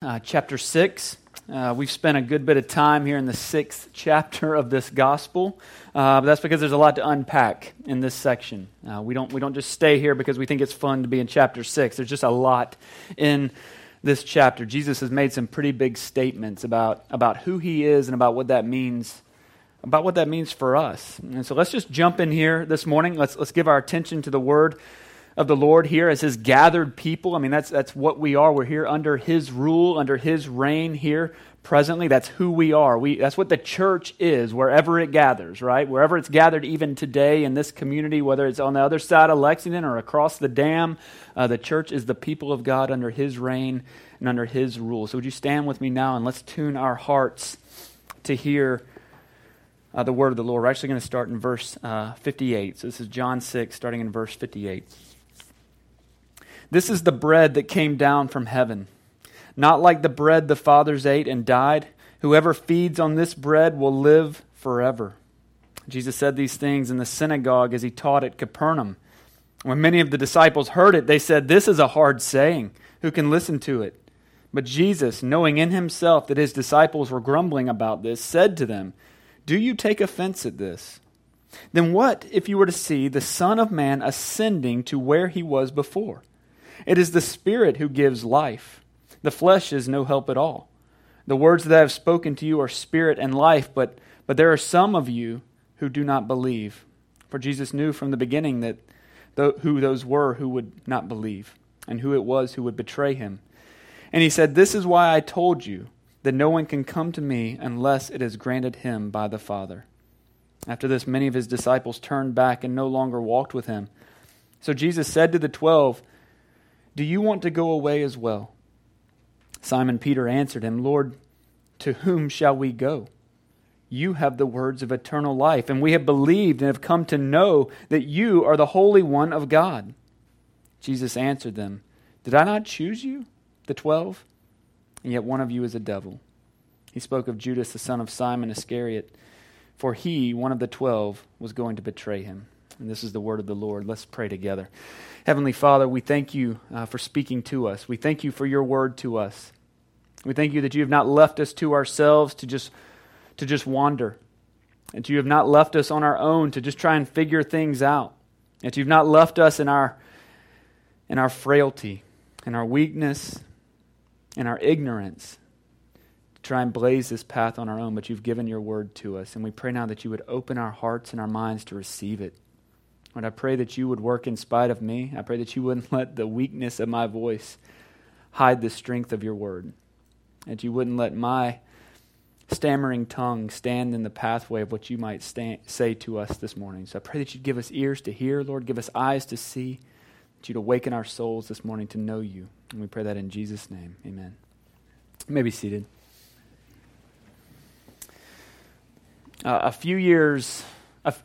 uh, chapter 6. Uh, we've spent a good bit of time here in the sixth chapter of this gospel. Uh, but that's because there's a lot to unpack in this section. Uh, we, don't, we don't just stay here because we think it's fun to be in chapter 6. There's just a lot in this chapter. Jesus has made some pretty big statements about, about who he is and about what that means about what that means for us. And so let's just jump in here this morning. Let's, let's give our attention to the word of the Lord here as his gathered people. I mean, that's, that's what we are. We're here under his rule, under his reign here presently. That's who we are. We, that's what the church is, wherever it gathers, right? Wherever it's gathered, even today in this community, whether it's on the other side of Lexington or across the dam, uh, the church is the people of God under his reign and under his rule. So, would you stand with me now and let's tune our hearts to hear uh, the word of the Lord? We're actually going to start in verse uh, 58. So, this is John 6, starting in verse 58. This is the bread that came down from heaven, not like the bread the fathers ate and died. Whoever feeds on this bread will live forever. Jesus said these things in the synagogue as he taught at Capernaum. When many of the disciples heard it, they said, This is a hard saying. Who can listen to it? But Jesus, knowing in himself that his disciples were grumbling about this, said to them, Do you take offense at this? Then what if you were to see the Son of Man ascending to where he was before? It is the Spirit who gives life. The flesh is no help at all. The words that I have spoken to you are spirit and life, but, but there are some of you who do not believe. For Jesus knew from the beginning that th- who those were who would not believe, and who it was who would betray him. And he said, This is why I told you that no one can come to me unless it is granted him by the Father. After this, many of his disciples turned back and no longer walked with him. So Jesus said to the twelve, do you want to go away as well? Simon Peter answered him, Lord, to whom shall we go? You have the words of eternal life, and we have believed and have come to know that you are the Holy One of God. Jesus answered them, Did I not choose you, the twelve? And yet one of you is a devil. He spoke of Judas, the son of Simon Iscariot, for he, one of the twelve, was going to betray him. And this is the word of the Lord. Let's pray together. Heavenly Father, we thank you uh, for speaking to us. We thank you for your word to us. We thank you that you have not left us to ourselves to just, to just wander, that you have not left us on our own to just try and figure things out, that you've not left us in our, in our frailty, in our weakness, in our ignorance to try and blaze this path on our own, but you've given your word to us. And we pray now that you would open our hearts and our minds to receive it. Lord, I pray that you would work in spite of me. I pray that you wouldn't let the weakness of my voice hide the strength of your word. That you wouldn't let my stammering tongue stand in the pathway of what you might stand, say to us this morning. So I pray that you'd give us ears to hear, Lord, give us eyes to see, that you'd awaken our souls this morning to know you. And we pray that in Jesus' name. Amen. You may be seated. Uh, a few years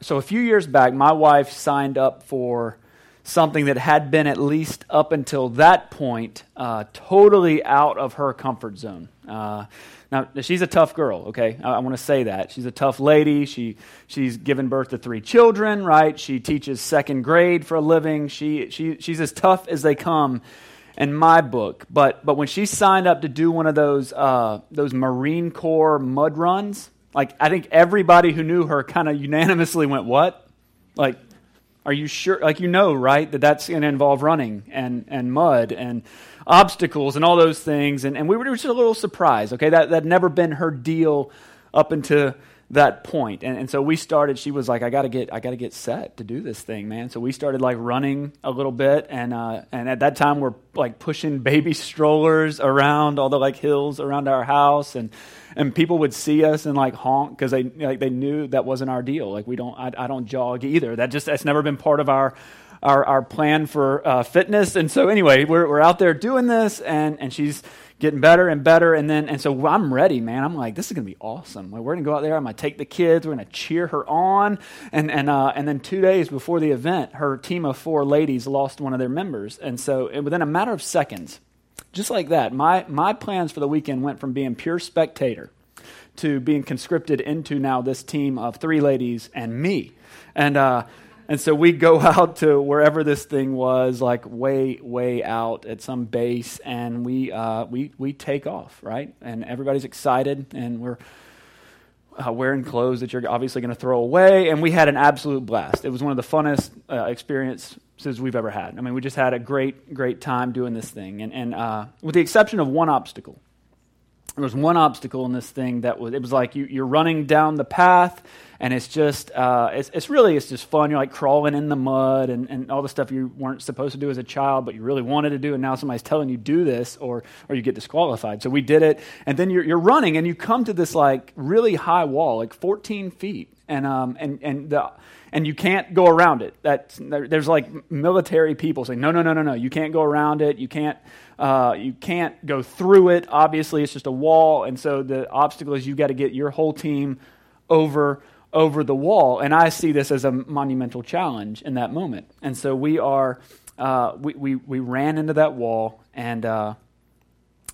so a few years back, my wife signed up for something that had been at least up until that point uh, totally out of her comfort zone. Uh, now she's a tough girl. Okay, I, I want to say that she's a tough lady. She she's given birth to three children. Right? She teaches second grade for a living. She she she's as tough as they come in my book. But but when she signed up to do one of those uh, those Marine Corps mud runs, like, I think everybody who knew her kind of unanimously went, What? Like, are you sure? Like, you know, right, that that's going to involve running and, and mud and obstacles and all those things. And, and we were just a little surprised, okay? That that never been her deal up until that point. And, and so we started, she was like, I gotta get, I gotta get set to do this thing, man. So we started like running a little bit. And, uh, and at that time we're like pushing baby strollers around all the like hills around our house. And, and people would see us and like honk because they, like, they knew that wasn't our deal. Like we don't, I, I don't jog either. That just, that's never been part of our, our, our plan for uh, fitness. And so anyway, we're, we're out there doing this and, and she's, getting better and better. And then, and so I'm ready, man. I'm like, this is going to be awesome. We're going to go out there. I'm going to take the kids. We're going to cheer her on. And, and, uh, and then two days before the event, her team of four ladies lost one of their members. And so within a matter of seconds, just like that, my, my plans for the weekend went from being pure spectator to being conscripted into now this team of three ladies and me. And, uh, And so we go out to wherever this thing was, like way, way out at some base, and we, uh, we, we take off, right? And everybody's excited, and we're uh, wearing clothes that you're obviously going to throw away. And we had an absolute blast. It was one of the funnest uh, experiences we've ever had. I mean, we just had a great, great time doing this thing. And, and uh, with the exception of one obstacle, there was one obstacle in this thing that was, it was like you, you're running down the path and it's just uh, it's, it's really it's just fun. You're like crawling in the mud and, and all the stuff you weren't supposed to do as a child but you really wanted to do. And now somebody's telling you do this or or you get disqualified. So we did it. And then you're, you're running and you come to this like really high wall like 14 feet. And um and and the and you can't go around it. That there's like military people saying, no, no, no, no, no, you can't go around it. You can't, uh, you can't go through it. Obviously, it's just a wall, and so the obstacle is you got to get your whole team over over the wall. And I see this as a monumental challenge in that moment. And so we are, uh, we, we, we ran into that wall, and, uh,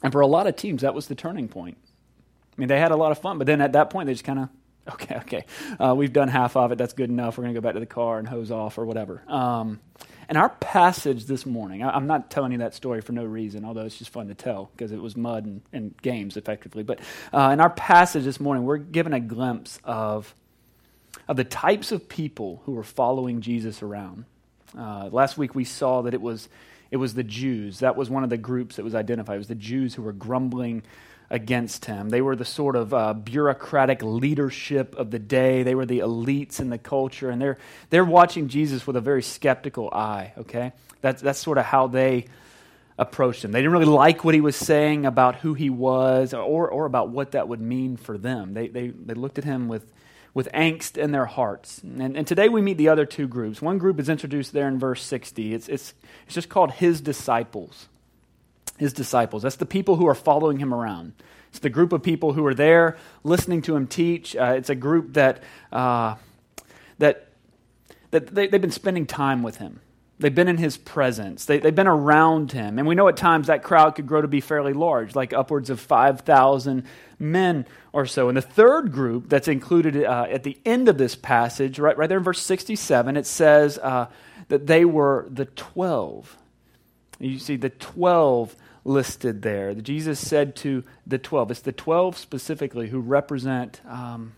and for a lot of teams, that was the turning point. I mean, they had a lot of fun, but then at that point, they just kind of, okay, okay, uh, we've done half of it. That's good enough. We're going to go back to the car and hose off or whatever. Um, and our passage this morning, I, am not telling you that story for no reason, although it's just fun to tell because it was mud and, and games effectively. But uh, in our passage this morning, we're given a glimpse of of the types of people who were following Jesus around. Uh, last week we saw that it was, it was the Jews. That was one of the groups that was identified. It was the Jews who were grumbling against him. They were the sort of uh, bureaucratic leadership of the day. They were the elites in the culture, and they're, they're watching Jesus with a very skeptical eye, okay? That's, that's sort of how they approached him. They didn't really like what he was saying about who he was or, or about what that would mean for them. They, they, they looked at him with with angst in their hearts. And, and, today we meet the other two groups. One group is introduced there in verse 60. It's, it's, it's just called his disciples. His disciples. That's the people who are following him around. It's the group of people who are there listening to him teach. Uh, it's a group that, uh, that, that they, they've been spending time with him. They've been in his presence. They, have been around him. And we know at times that crowd could grow to be fairly large, like upwards of 5,000 men or so. And the third group that's included uh, at the end of this passage, right, right there in verse 67, it says uh, that they were the 12. You see the 12 listed there. Jesus said to the 12, it's the 12 specifically who represent um,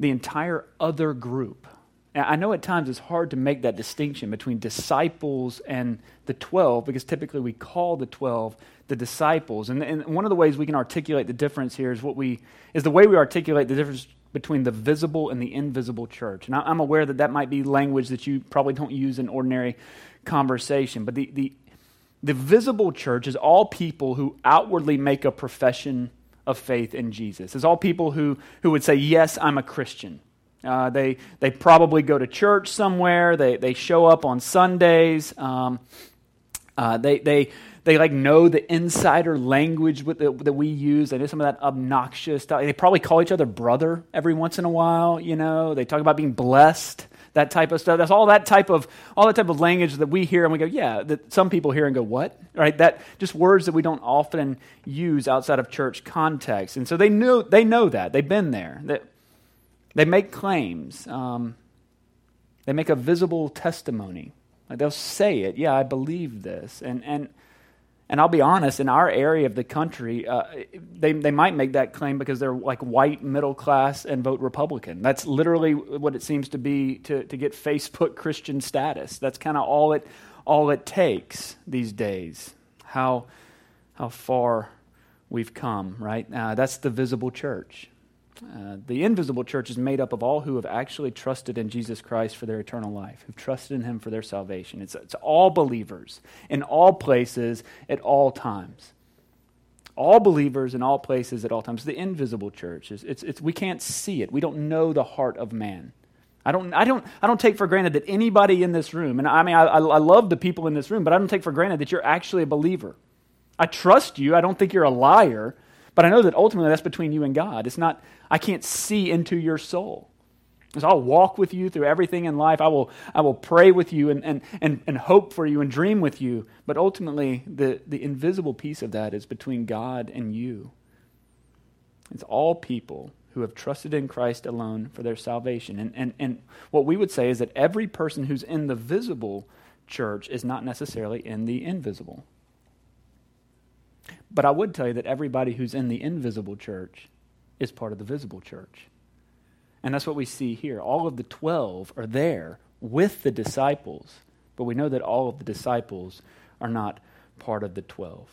the entire other group I know at times it's hard to make that distinction between disciples and the 12 because typically we call the 12 the disciples. And, and one of the ways we can articulate the difference here is what we is the way we articulate the difference between the visible and the invisible church. And I'm aware that that might be language that you probably don't use in ordinary conversation, but the, the, the visible church is all people who outwardly make a profession of faith in Jesus. It's all people who, who would say, Yes, I'm a Christian. Uh, they, they probably go to church somewhere. They, they show up on Sundays. Um, uh, they, they, they like know the insider language the, that we use. They know some of that obnoxious stuff. They probably call each other brother every once in a while. You know, they talk about being blessed, that type of stuff. That's all that type of all that type of language that we hear and we go, yeah. That some people hear and go, what? Right? That just words that we don't often use outside of church context. And so they know they know that they've been there. That they make claims. Um, they make a visible testimony. Like they'll say it. Yeah, I believe this. And, and, and I'll be honest, in our area of the country, uh, they, they might make that claim because they're like white, middle class, and vote Republican. That's literally what it seems to be to, to get Facebook Christian status. That's kind of all it, all it takes these days. How, how far we've come, right? Uh, that's the visible church. Uh, the invisible church is made up of all who have actually trusted in Jesus Christ for their eternal life, who've trusted in Him for their salvation. It's, it's all believers in all places at all times. All believers in all places at all times. The invisible church is it's, it's we can't see it. We don't know the heart of man. I don't, I, don't, I don't take for granted that anybody in this room, and I mean, I, I love the people in this room, but I don't take for granted that you're actually a believer. I trust you. I don't think you're a liar. But I know that ultimately that's between you and God. It's not, I can't see into your soul. So I'll walk with you through everything in life. I will, I will pray with you and, and, and, and hope for you and dream with you. But ultimately, the, the invisible piece of that is between God and you. It's all people who have trusted in Christ alone for their salvation. And, and, and what we would say is that every person who's in the visible church is not necessarily in the invisible. But I would tell you that everybody who's in the invisible church is part of the visible church. And that's what we see here. All of the 12 are there with the disciples, but we know that all of the disciples are not part of the 12.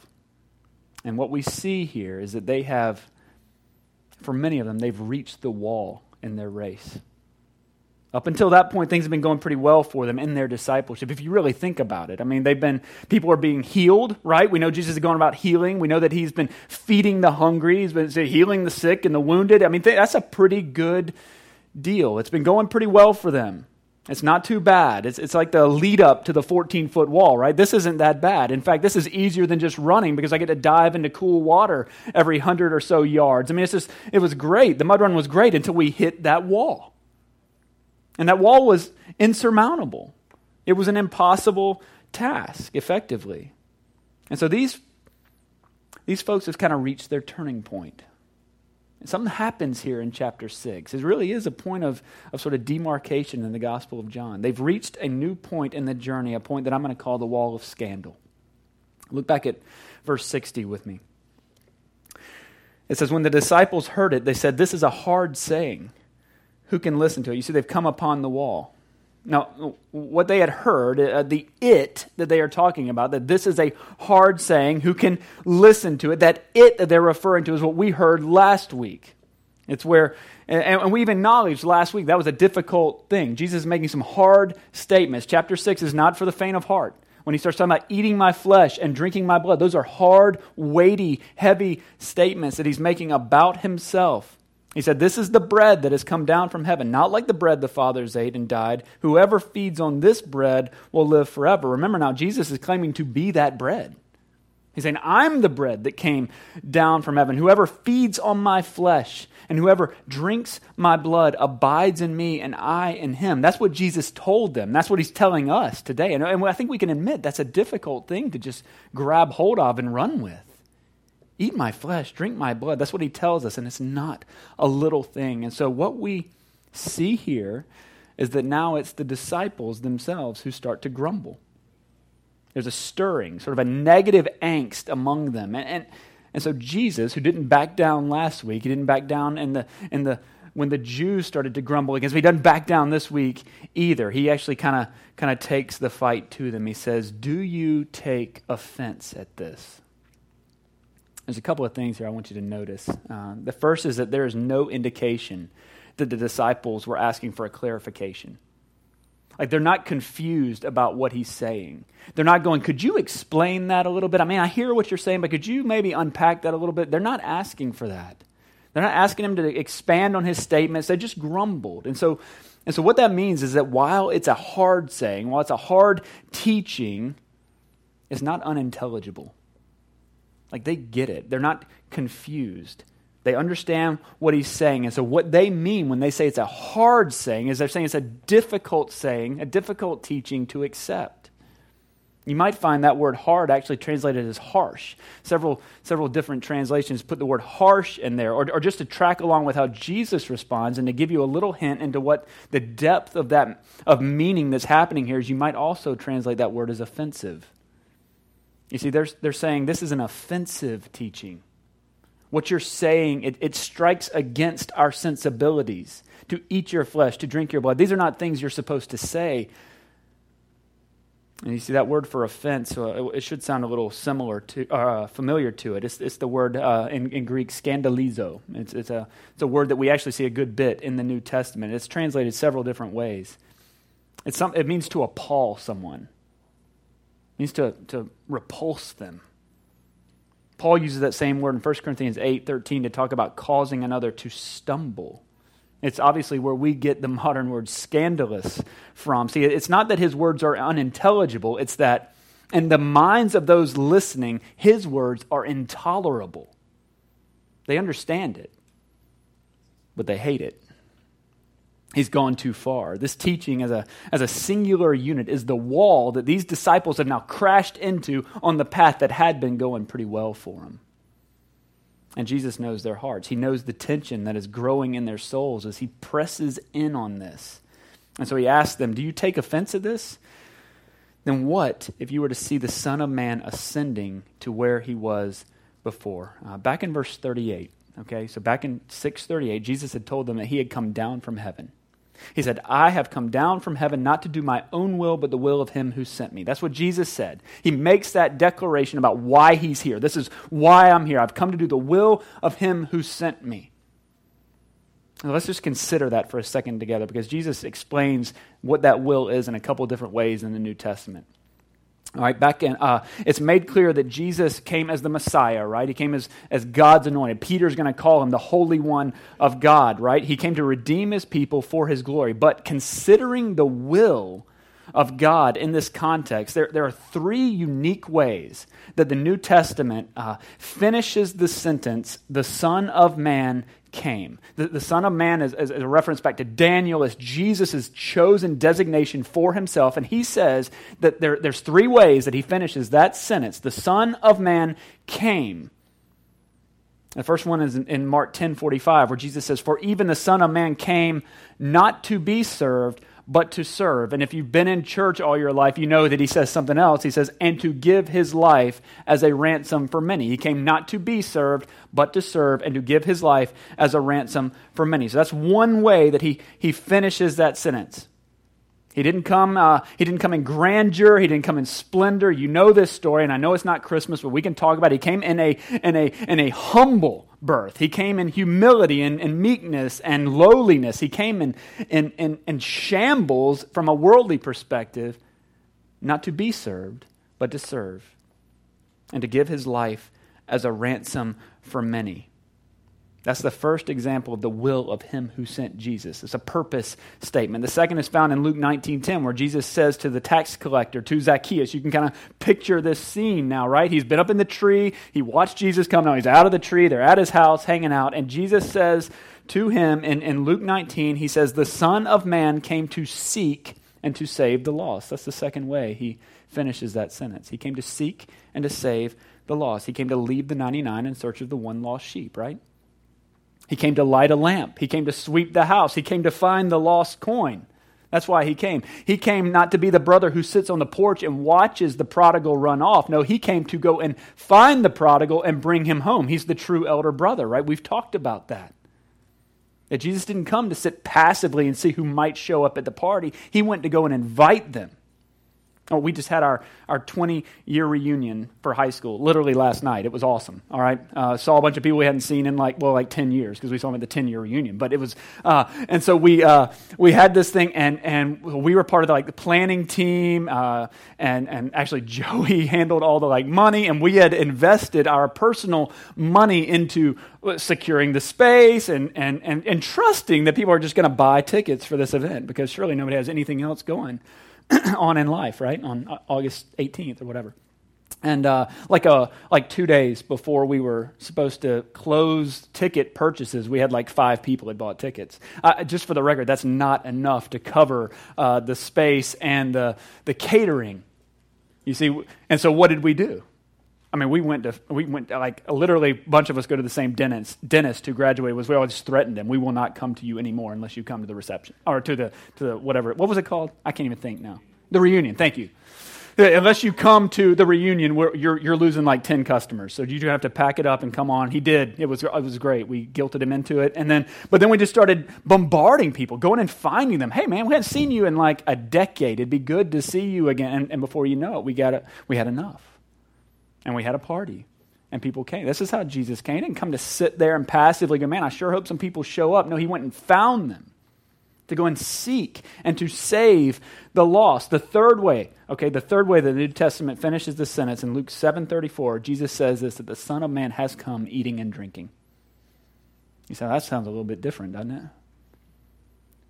And what we see here is that they have, for many of them, they've reached the wall in their race. Up until that point, things have been going pretty well for them in their discipleship. If you really think about it, I mean, they've been, people are being healed, right? We know Jesus is going about healing. We know that he's been feeding the hungry, he's been healing the sick and the wounded. I mean, that's a pretty good deal. It's been going pretty well for them. It's not too bad. It's, it's like the lead up to the 14 foot wall, right? This isn't that bad. In fact, this is easier than just running because I get to dive into cool water every hundred or so yards. I mean, it's just, it was great. The mud run was great until we hit that wall. And that wall was insurmountable. It was an impossible task, effectively. And so these, these folks have kind of reached their turning point. And something happens here in chapter 6. It really is a point of, of sort of demarcation in the Gospel of John. They've reached a new point in the journey, a point that I'm going to call the wall of scandal. Look back at verse 60 with me. It says, When the disciples heard it, they said, This is a hard saying who can listen to it? You see, they've come upon the wall. Now, what they had heard, uh, the it that they are talking about, that this is a hard saying, who can listen to it? That it that they're referring to is what we heard last week. It's where, and, and we've acknowledged last week that was a difficult thing. Jesus is making some hard statements. Chapter 6 is not for the faint of heart. When he starts talking about eating my flesh and drinking my blood, those are hard, weighty, heavy statements that he's making about himself. He said, This is the bread that has come down from heaven, not like the bread the fathers ate and died. Whoever feeds on this bread will live forever. Remember now, Jesus is claiming to be that bread. He's saying, I'm the bread that came down from heaven. Whoever feeds on my flesh and whoever drinks my blood abides in me and I in him. That's what Jesus told them. That's what he's telling us today. And, I think we can admit that's a difficult thing to just grab hold of and run with. Eat my flesh, drink my blood. That's what he tells us, and it's not a little thing. And so, what we see here is that now it's the disciples themselves who start to grumble. There's a stirring, sort of a negative angst among them. And, and, and so, Jesus, who didn't back down last week, he didn't back down in the, in the, when the Jews started to grumble against him. He doesn't back down this week either. He actually kind of kind of takes the fight to them. He says, "Do you take offense at this?" There's a couple of things here I want you to notice. Uh, the first is that there is no indication that the disciples were asking for a clarification. Like they're not confused about what he's saying. They're not going, could you explain that a little bit? I mean, I hear what you're saying, but could you maybe unpack that a little bit? They're not asking for that. They're not asking him to expand on his statements. They just grumbled. And so, and so what that means is that while it's a hard saying, while it's a hard teaching, it's not unintelligible. Like they get it. They're not confused. They understand what he's saying. And so, what they mean when they say it's a hard saying is they're saying it's a difficult saying, a difficult teaching to accept. You might find that word hard actually translated as harsh. Several, several different translations put the word harsh in there, or, or just to track along with how Jesus responds and to give you a little hint into what the depth of that of meaning that's happening here is you might also translate that word as offensive. You see, they're, they're saying this is an offensive teaching. What you're saying, it, it strikes against our sensibilities to eat your flesh, to drink your blood. These are not things you're supposed to say. And you see that word for offense, uh, it, should sound a little similar to, uh, familiar to it. It's, it's the word uh, in, in, Greek, scandalizo. It's, it's, a, it's a word that we actually see a good bit in the New Testament. It's translated several different ways. It's some, it means to appall someone means to, to repulse them. Paul uses that same word in 1 Corinthians 8 13 to talk about causing another to stumble. It's obviously where we get the modern word scandalous from. See, it's not that his words are unintelligible, it's that in the minds of those listening, his words are intolerable. They understand it, but they hate it he's gone too far. This teaching as a, as a singular unit is the wall that these disciples have now crashed into on the path that had been going pretty well for them. And Jesus knows their hearts. He knows the tension that is growing in their souls as he presses in on this. And so he asks them, Do you take offense at this? Then what if you were to see the Son of Man ascending to where he was before? Uh, back in verse 38, okay, so back in 638, Jesus had told them that he had come down from heaven. He said, I have come down from heaven not to do my own will, but the will of him who sent me. That's what Jesus said. He makes that declaration about why he's here. This is why I'm here. I've come to do the will of him who sent me. Now, let's just consider that for a second together because Jesus explains what that will is in a couple different ways in the New Testament. All right, back in, uh, it's made clear that Jesus came as the Messiah, right? He came as, as God's anointed. Peter's going to call him the Holy One of God, right? He came to redeem his people for his glory. But considering the will of God in this context, there, there are three unique ways that the New Testament uh, finishes the sentence, the Son of Man came. The, the Son of Man is, is, is, a reference back to Daniel as Jesus' chosen designation for himself. And he says that there, there's three ways that he finishes that sentence. The Son of Man came. The first one is in, in Mark 10 45, where Jesus says, For even the Son of Man came not to be served, but to serve. And if you've been in church all your life, you know that he says something else. He says, and to give his life as a ransom for many. He came not to be served, but to serve and to give his life as a ransom for many. So that's one way that he, he finishes that sentence. He didn't come. Uh, he didn't come in grandeur. He didn't come in splendor. You know this story, and I know it's not Christmas, but we can talk about. It. He came in a in a in a humble birth. He came in humility and, and meekness and lowliness. He came in, in in in shambles from a worldly perspective, not to be served, but to serve, and to give his life as a ransom for many. That's the first example of the will of him who sent Jesus. It's a purpose statement. The second is found in Luke 19:10 where Jesus says to the tax collector, to Zacchaeus, you can kind of picture this scene now, right? He's been up in the tree, he watched Jesus come, now he's out of the tree, they're at his house hanging out, and Jesus says to him in, in Luke 19, he says, The Son of Man came to seek and to save the lost. That's the second way he finishes that sentence. He came to seek and to save the lost. He came to leave the 99 in search of the one lost sheep, right? He came to light a lamp. He came to sweep the house. He came to find the lost coin. That's why he came. He came not to be the brother who sits on the porch and watches the prodigal run off. No, he came to go and find the prodigal and bring him home. He's the true elder brother, right? We've talked about that. That Jesus didn't come to sit passively and see who might show up at the party. He went to go and invite them. Oh, we just had our, our 20 year reunion for high school literally last night. It was awesome. All right. Uh, saw a bunch of people we hadn't seen in like, well, like 10 years because we saw them at the 10 year reunion. But it was, uh, and so we, uh, we had this thing and, and we were part of the, like the planning team. Uh, and, and actually Joey handled all the like money and we had invested our personal money into securing the space and, and, and, and trusting that people are just going to buy tickets for this event because surely nobody has anything else going. on in life, right? On August 18th or whatever. And uh, like a uh, like two days before we were supposed to close ticket purchases, we had like five people had bought tickets. Uh, just for the record, that's not enough to cover uh, the space and the the catering. You see, and so what did we do? I mean, we went to, we went like literally a bunch of us go to the same dentist, dentist who graduated was we always threatened him. We will not come to you anymore unless you come to the reception or to the, to the whatever. What was it called? I can't even think now. The reunion. Thank you. Unless you come to the reunion, you're, you're losing like 10 customers. So you have to pack it up and come on. He did. It was, it was great. We guilted him into it. And then, but then we just started bombarding people, going and finding them. Hey, man, we hadn't seen you in like a decade. It'd be good to see you again. And, and before you know it, we, got a, we had enough and we had a party and people came. This is how Jesus came. He didn't come to sit there and passively go, man, I sure hope some people show up. No, he went and found them to go and seek and to save the lost. The third way, okay, the third way the New Testament finishes the sentence in Luke 7:34, Jesus says this that the Son of Man has come eating and drinking. You say, that sounds a little bit different, doesn't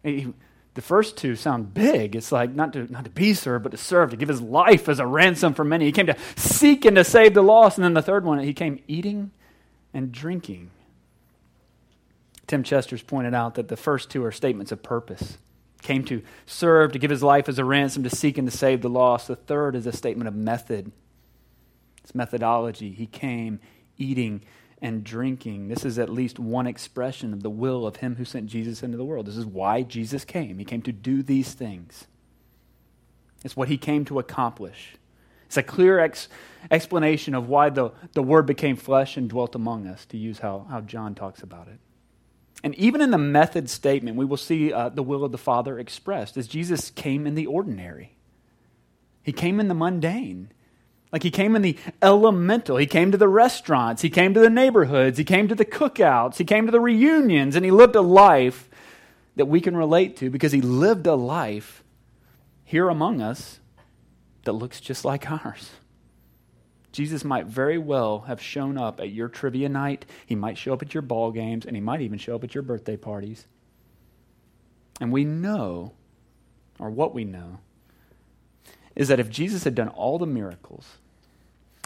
it? The first two sound big. It's like not to, not to be served, but to serve, to give his life as a ransom for many. He came to seek and to save the lost. And then the third one, he came eating and drinking. Tim Chester's pointed out that the first two are statements of purpose. Came to serve, to give his life as a ransom, to seek and to save the lost. The third is a statement of method. It's methodology. He came eating and drinking. This is at least one expression of the will of Him who sent Jesus into the world. This is why Jesus came. He came to do these things, it's what He came to accomplish. It's a clear ex- explanation of why the, the Word became flesh and dwelt among us, to use how, how John talks about it. And even in the method statement, we will see uh, the will of the Father expressed as Jesus came in the ordinary. He came in the mundane. Like he came in the elemental. He came to the restaurants. He came to the neighborhoods. He came to the cookouts. He came to the reunions. And he lived a life that we can relate to because he lived a life here among us that looks just like ours. Jesus might very well have shown up at your trivia night. He might show up at your ball games, and he might even show up at your birthday parties. And we know, or what we know, is that if Jesus had done all the miracles,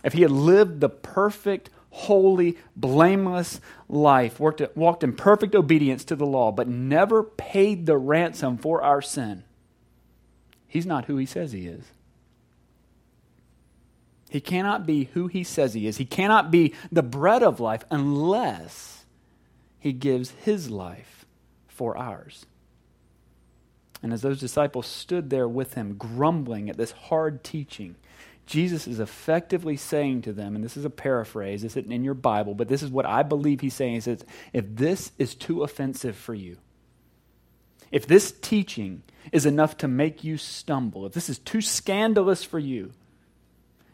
if he had lived the perfect, holy, blameless life, worked, walked in perfect obedience to the law, but never paid the ransom for our sin, he's not who he says he is. He cannot be who he says he is. He cannot be the bread of life unless he gives his life for ours. And as those disciples stood there with him, grumbling at this hard teaching, Jesus is effectively saying to them, and this is a paraphrase, this isn't in your Bible, but this is what I believe he's saying. He says, if this is too offensive for you, if this teaching is enough to make you stumble, if this is too scandalous for you,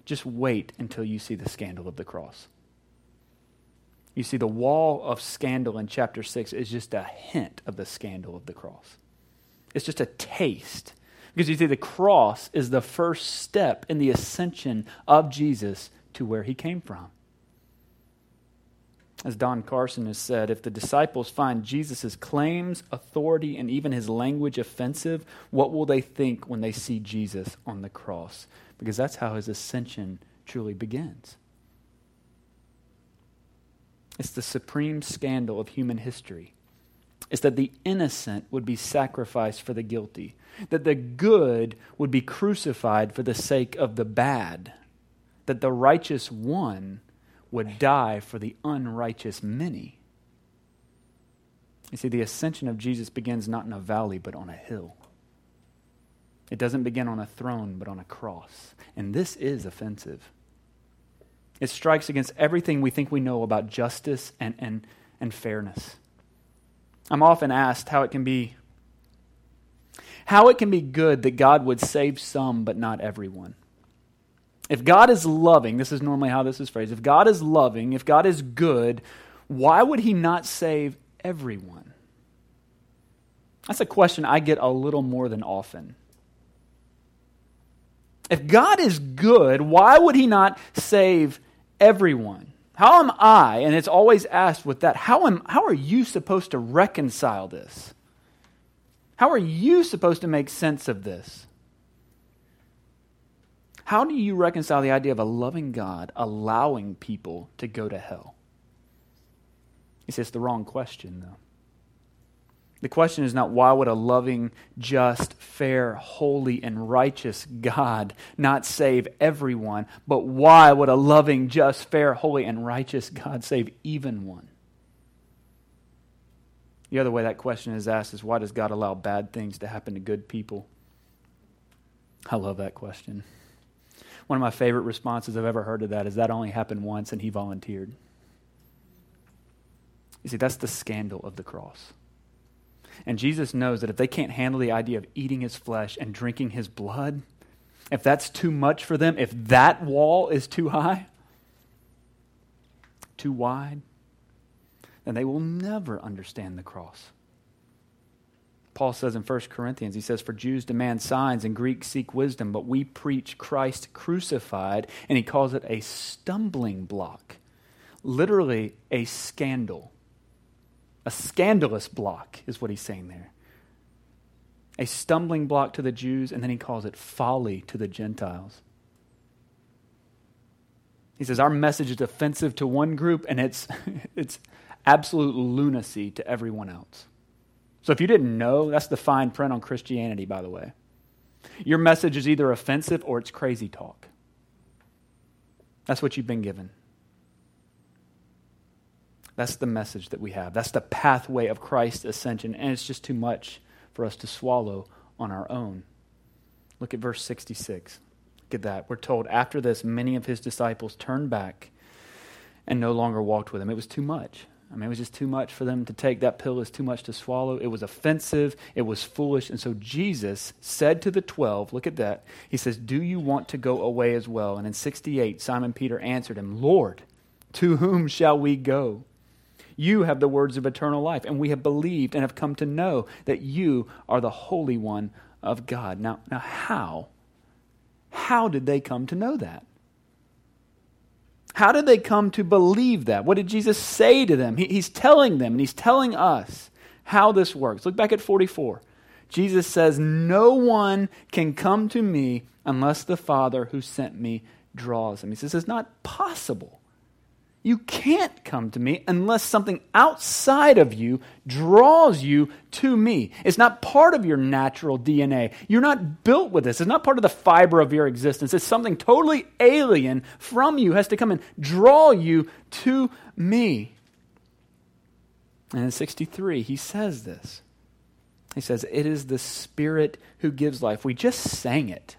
just wait until you see the scandal of the cross. You see, the wall of scandal in chapter 6 is just a hint of the scandal of the cross. It's just a taste. Because you see, the cross is the first step in the ascension of Jesus to where he came from. As Don Carson has said, if the disciples find Jesus' claims, authority, and even his language offensive, what will they think when they see Jesus on the cross? because that's how his ascension truly begins. It's the supreme scandal of human history. It's that the innocent would be sacrificed for the guilty, that the good would be crucified for the sake of the bad, that the righteous one would die for the unrighteous many. You see, the ascension of Jesus begins not in a valley, but on a hill. It doesn't begin on a throne, but on a cross. And this is offensive. It strikes against everything we think we know about justice and, and, and fairness. I'm often asked how it can be how it can be good that God would save some but not everyone. If God is loving, this is normally how this is phrased. If God is loving, if God is good, why would he not save everyone? That's a question I get a little more than often. If God is good, why would he not save everyone? How am I, and it's always asked with that, how, am, how are you supposed to reconcile this? How are you supposed to make sense of this? How do you reconcile the idea of a loving God allowing people to go to hell? He says it's the wrong question, though. The question is not why would a loving, just, fair, holy, and righteous God not save everyone, but why would a loving, just, fair, holy, and righteous God save even one? The other way that question is asked is why does God allow bad things to happen to good people? I love that question. One of my favorite responses I've ever heard to that is that only happened once and he volunteered. You see, that's the scandal of the cross. And Jesus knows that if they can't handle the idea of eating his flesh and drinking his blood, if that's too much for them, if that wall is too high, too wide, then they will never understand the cross. Paul says in 1 Corinthians, he says, For Jews demand signs and Greeks seek wisdom, but we preach Christ crucified, and he calls it a stumbling block, literally a scandal. A scandalous block is what he's saying there. A stumbling block to the Jews, and then he calls it folly to the Gentiles. He says our message is offensive to one group, and it's, it's absolute lunacy to everyone else. So if you didn't know, that's the fine print on Christianity, by the way. Your message is either offensive or it's crazy talk. That's what you've been given. That's the message that we have. That's the pathway of Christ's ascension, and it's just too much for us to swallow on our own. Look at verse 66. Look at that. We're told after this, many of his disciples turned back and no longer walked with him. It was too much. I mean, it was just too much for them to take. That pill is too much to swallow. It was offensive. It was foolish. And so Jesus said to the twelve, look at that. He says, Do you want to go away as well? And in 68, Simon Peter answered him, Lord, to whom shall we go? You have the words of eternal life, and we have believed and have come to know that you are the Holy One of God. Now, now how? How did they come to know that? How did they come to believe that? What did Jesus say to them? He, he's telling them, and he's telling us how this works. Look back at 44. Jesus says, No one can come to me unless the Father who sent me draws him. He says, It's not possible you can't come to me unless something outside of you draws you to me. It's not part of your natural DNA. You're not built with this. It's not part of the fiber of your existence. It's something totally alien from you, has to come and draw you to me. And in 63, he says this. He says, It is the Spirit who gives life. We just sang it.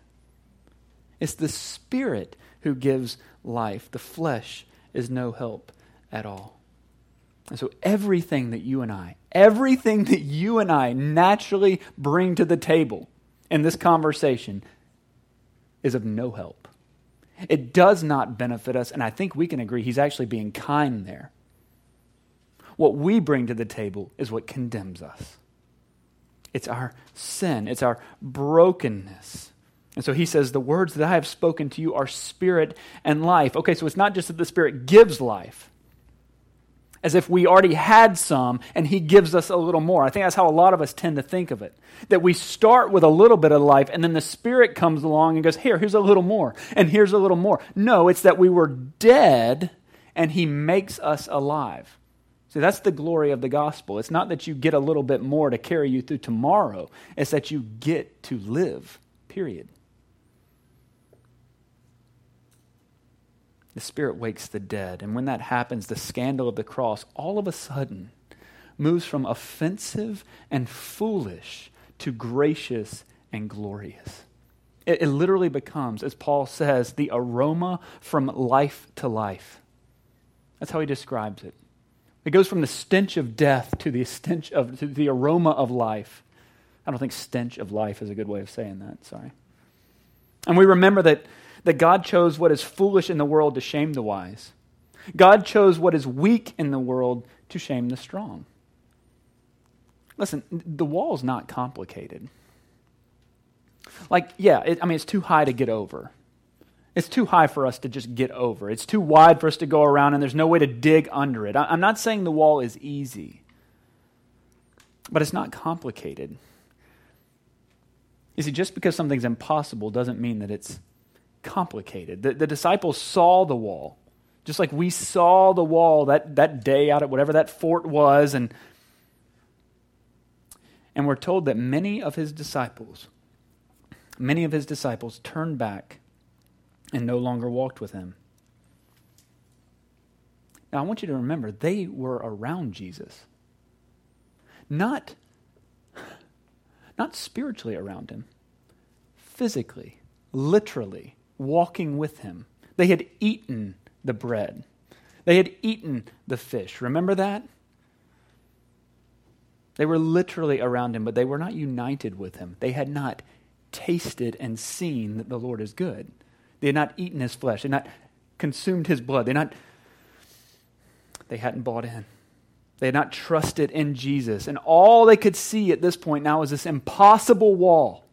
It's the Spirit who gives life. The flesh is no help at all. And so, everything that you and I, everything that you and I naturally bring to the table in this conversation is of no help. It does not benefit us, and I think we can agree he's actually being kind there. What we bring to the table is what condemns us. It's our sin, it's our brokenness. And so he says, The words that I have spoken to you are spirit and life. Okay, so it's not just that the spirit gives life, as if we already had some and he gives us a little more. I think that's how a lot of us tend to think of it. That we start with a little bit of life and then the spirit comes along and goes, Here, here's a little more, and here's a little more. No, it's that we were dead and he makes us alive. See, that's the glory of the gospel. It's not that you get a little bit more to carry you through tomorrow, it's that you get to live, period. The Spirit wakes the dead. And when that happens, the scandal of the cross all of a sudden moves from offensive and foolish to gracious and glorious. It, it, literally becomes, as Paul says, the aroma from life to life. That's how he describes it. It goes from the stench of death to the stench of to the aroma of life. I don't think stench of life is a good way of saying that. Sorry. And we remember that that God chose what is foolish in the world to shame the wise. God chose what is weak in the world to shame the strong. Listen, the wall is not complicated. Like, yeah, it, I mean, it's too high to get over. It's too high for us to just get over. It's too wide for us to go around, and there's no way to dig under it. I'm not saying the wall is easy, but it's not complicated. You see, just because something's impossible doesn't mean that it's complicated. The, the disciples saw the wall, just like we saw the wall that, that day out at whatever that fort was. And, and we're told that many of his disciples, many of his disciples turned back and no longer walked with him. Now, I want you to remember, they were around Jesus. Not, not spiritually around him, physically, literally walking with him. They had eaten the bread, they had eaten the fish. Remember that? They were literally around him, but they were not united with him. They had not tasted and seen that the Lord is good. They had not eaten his flesh. They had not consumed his blood. They not they hadn't bought in. They had not trusted in Jesus. And all they could see at this point now was this impossible wall.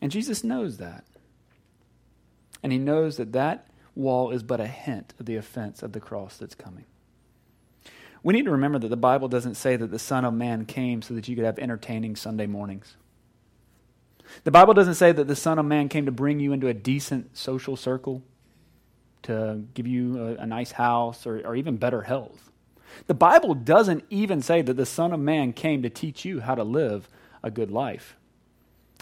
And Jesus knows that. And he knows that that wall is but a hint of the offense of the cross that's coming. We need to remember that the Bible doesn't say that the Son of Man came so that you could have entertaining Sunday mornings. The Bible doesn't say that the Son of Man came to bring you into a decent social circle, to give you a, a nice house, or, or even better health. The Bible doesn't even say that the Son of Man came to teach you how to live a good life.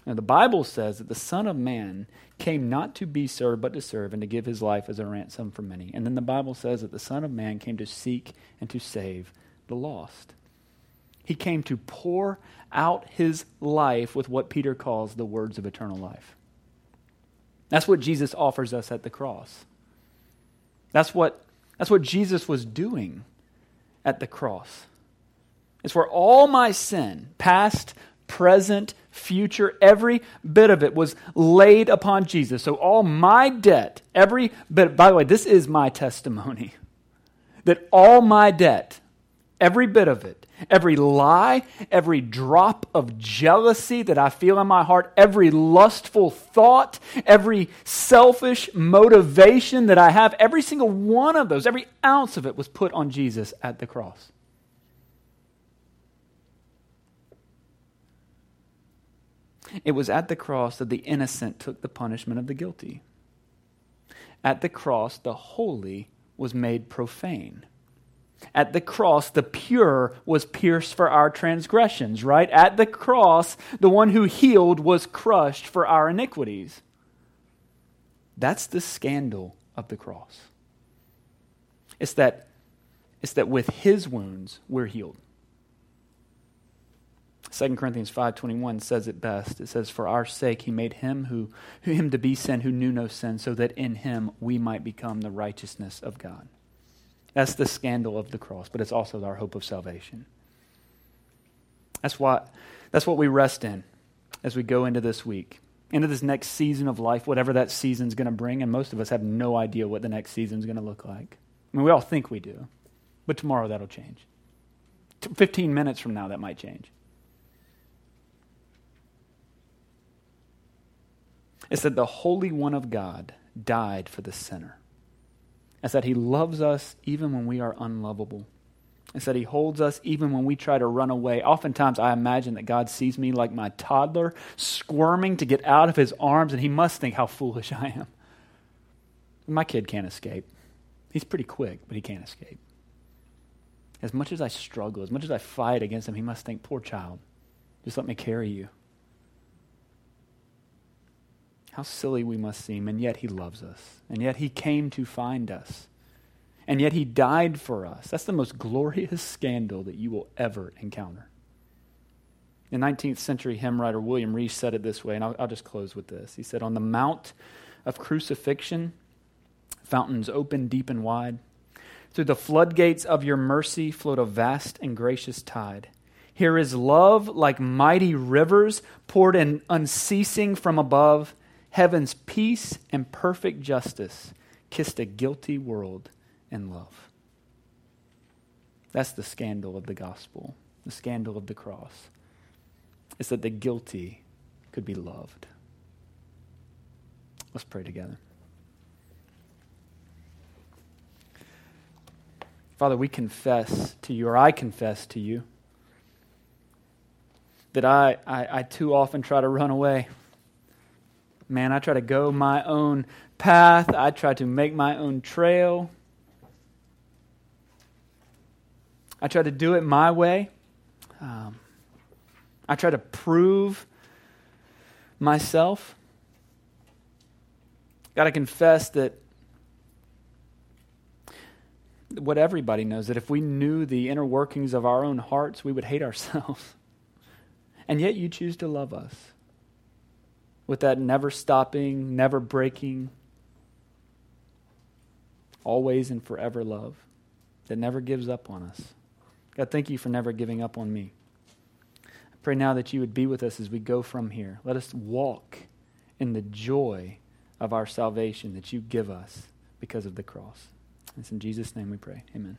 Now, the Bible says that the Son of Man came not to be served, but to serve, and to give his life as a ransom for many. And then the Bible says that the Son of Man came to seek and to save the lost. He came to pour out his life with what Peter calls the words of eternal life. That's what Jesus offers us at the cross. That's what, that's what Jesus was doing at the cross. It's where all my sin, past, present, future, every bit of it was laid upon Jesus. So all my debt, every bit, by the way, this is my testimony that all my debt, every bit of it, every lie, every drop of jealousy that I feel in my heart, every lustful thought, every selfish motivation that I have, every single one of those, every ounce of it was put on Jesus at the cross. It was at the cross that the innocent took the punishment of the guilty. At the cross, the holy was made profane. At the cross, the pure was pierced for our transgressions, right? At the cross, the one who healed was crushed for our iniquities. That's the scandal of the cross. It's that, it's that with his wounds, we're healed. 2 Corinthians 5:21 says it best. It says for our sake he made him who him to be sin who knew no sin so that in him we might become the righteousness of God. That's the scandal of the cross, but it's also our hope of salvation. That's what that's what we rest in as we go into this week. Into this next season of life, whatever that season's going to bring, and most of us have no idea what the next season's going to look like. I mean, we all think we do, but tomorrow that'll change. 15 minutes from now, that might change. It's that the Holy One of God died for the sinner. It's that He loves us even when we are unlovable. It's that He holds us even when we try to run away. Oftentimes, I imagine that God sees me like my toddler, squirming to get out of His arms, and He must think how foolish I am. My kid can't escape. He's pretty quick, but he can't escape. As much as I struggle, as much as I fight against him, he must think, poor child, just let me carry you. How silly we must seem, and yet He loves us. And yet He came to find us. And yet He died for us. That's the most glorious scandal that you will ever encounter. The 19th century hymn writer William Rees said it this way, and I'll, I'll just close with this. He said, On the Mount of Crucifixion, fountains open deep and wide. Through the floodgates of your mercy flowed a vast and gracious tide. Here is love like mighty rivers poured in unceasing from above. Heaven's peace and perfect justice kissed a guilty world in love. That's the scandal of the gospel, the scandal of the cross. Is that the guilty could be loved. Let's pray together. Father, we confess to you, or I confess to you, that I, I, I too often try to run away Man, I try to go my own path, I try to make my own trail. I try to do it my way. Um, I try to prove myself. Got to confess that what everybody knows that if we knew the inner workings of our own hearts, we would hate ourselves. And yet you choose to love us with that never stopping, never breaking, always and forever love that never gives up on us. God, thank you for never giving up on me. I pray now that you would be with us as we go from here. Let us walk in the joy of our salvation that you give us because of the cross. It's in Jesus' name we pray. Amen.